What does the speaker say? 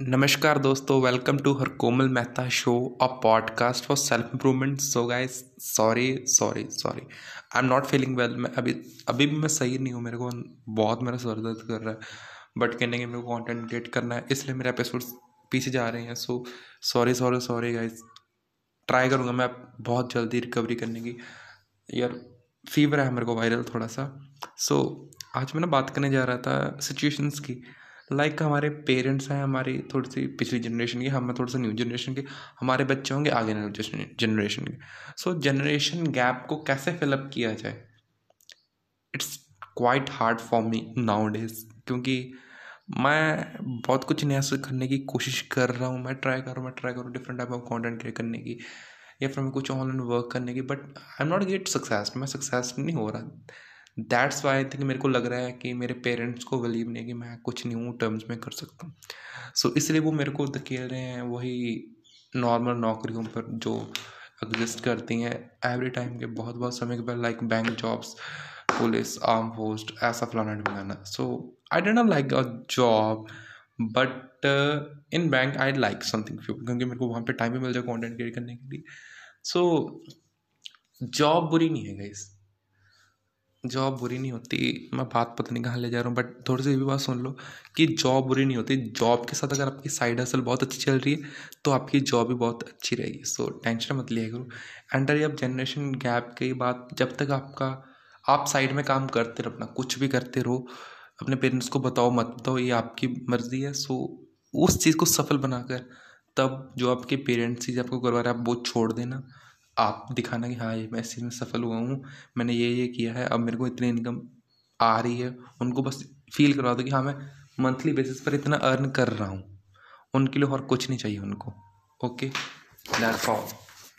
नमस्कार दोस्तों welcome to her Komal Mehta show a podcast for self improvement so guys sorry sorry sorry I am not feeling well मैं अभी अभी भी मैं सही नहीं हूँ मेरे को बहुत मेरा सर दर्द कर रहा है। बट कहने के मेरे को कंटेंट क्रिएट करना है इसलिए मेरे एपिसोड पीछे जा रहे हैं। So sorry sorry sorry guys try करूँगा मैं बहुत जल्दी रिकवरी करने की। यार फीवर है मेरे को वायरल थोड़ा सा। सो so, आज मैं ना बात करने जा रहा था सिचुएशंस की। लाइक like हमारे पेरेंट्स हैं, हमारी थोड़ी सी पिछली जनरेशन की, हम थोड़ा सा न्यू जनरेशन के, हमारे बच्चे होंगे आगे जनरेशन के। सो जनरेशन गैप को कैसे फिलअप किया जाए? It's quite hard for me nowadays क्योंकि मैं बहुत कुछ नया करने की कोशिश कर रहा हूँ। मैं ट्राई करूँ, मैं ट्राई करूँ different type of content create करने की, या फिर मैं कुछ ऑनलाइन वर्क करने की but I am not get success मैं सक्सेस नहीं हो रहा। दैट्स वाई आई थिंक मेरे को लग रहा है कि मेरे पेरेंट्स को बिलीव नहीं कि मैं कुछ न्यू टर्म्स में कर सकता हूँ। सो so, इसलिए वो मेरे को धकेल रहे हैं वही नॉर्मल नौकरियों पर जो एग्जिस्ट करती हैं। एवरी टाइम के बहुत बहुत समय के बाद like bank jobs police arm post ऐसा फलाना ढिमलाना so I don't like a job but in bank I like something few क्योंकि मेरे को वहाँ पे टाइम भी मिल जाए कॉन्टेंट क्रिएट करने के लिए। सो so, जॉब बुरी नहीं है गाइस जॉब बुरी नहीं होती, मैं बात पता नहीं कहाँ ले जा रहा हूँ बट थोड़ी सी भी बात सुन लो कि जॉब बुरी नहीं होती। जॉब के साथ अगर आपकी साइड हसल बहुत अच्छी चल रही है तो आपकी जॉब भी बहुत अच्छी रहेगी। सो टेंशन मत लिया करो। एंडर अब जनरेशन गैप की बात, जब तक आपका, आप साइड में काम करते रहो, अपना कुछ भी करते रहो, अपने पेरेंट्स को बताओ मत, बताओ ये आपकी मर्ज़ी है। सो उस चीज़ को सफल बनाकर, तब जो आपके पेरेंट्स चीज़ आपको करवा रहे हैं, आप वो छोड़ देना। आप दिखाना कि हाँ ये मैं इस चीज़ में सफल हुआ हूँ, मैंने ये ये किया है, अब मेरे को इतनी इनकम आ रही है। उनको बस फील करवा दो कि हाँ मैं मंथली बेसिस पर इतना अर्न कर रहा हूँ। उनके लिए और कुछ नहीं चाहिए उनको ओके दैट्स ऑल